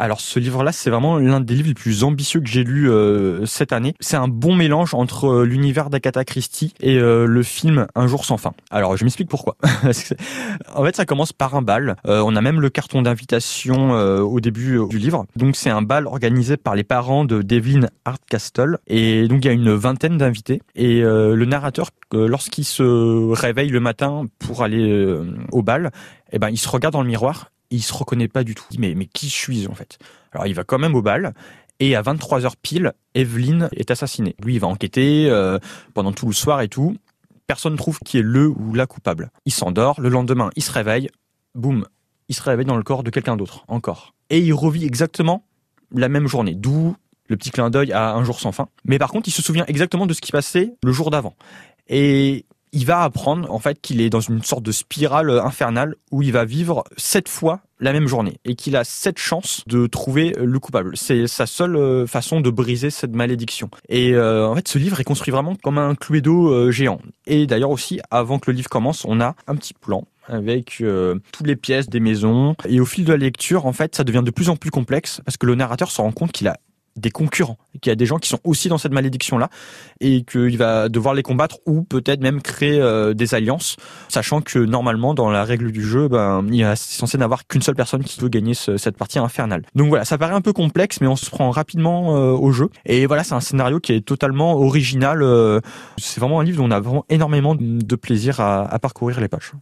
Alors ce livre-là, c'est vraiment l'un des livres les plus ambitieux que j'ai lu euh, cette année. C'est un bon mélange entre euh, l'univers d'Agatha Christie et euh, le film Un jour sans fin. Alors je m'explique pourquoi. en fait, ça commence par un bal. on a même le carton d'invitation au début du livre. Donc c'est un bal organisé par les parents de Devlin Hardcastle et donc il y a une vingtaine d'invités et le narrateur lorsqu'il se réveille le matin pour aller au bal, eh ben il se regarde dans le miroir il se reconnaît pas du tout. Mais, mais qui suis-je en fait? Alors il va quand même au bal. Et à 23h pile, Evelyn est assassinée. Lui, il va enquêter euh, pendant tout le soir et tout. Personne ne trouve qui est le ou la coupable. Il s'endort. Le lendemain, il se réveille. Boum, il se réveille dans le corps de quelqu'un d'autre, encore. Et il revit exactement la même journée. D'où le petit clin d'œil à un jour sans fin. Mais par contre, il se souvient exactement de ce qui passait le jour d'avant. Et il va apprendre en fait qu'il est dans une sorte de spirale infernale où il va vivre sept fois la même journée et qu'il a sept chances de trouver le coupable. C'est sa seule euh, façon de briser cette malédiction. Et euh, en fait, ce livre est construit vraiment comme un Cluedo euh, géant. Et d'ailleurs aussi, avant que le livre commence, on a un petit plan avec toutes les pièces des maisons. Et au fil de la lecture, en fait, ça devient de plus en plus complexe parce que le narrateur se rend compte qu'il a des concurrents, qu'il y a des gens qui sont aussi dans cette malédiction-là et qu'il va devoir les combattre ou peut-être même créer euh, des alliances, sachant que normalement dans la règle du jeu, ben il est censé n'avoir qu'une seule personne qui peut gagner cette partie infernale. Donc voilà, ça paraît un peu complexe, mais on se prend rapidement euh, au jeu. Et voilà, c'est un scénario qui est totalement original. Euh, c'est vraiment un livre dont on a vraiment énormément de plaisir à, à parcourir les pages.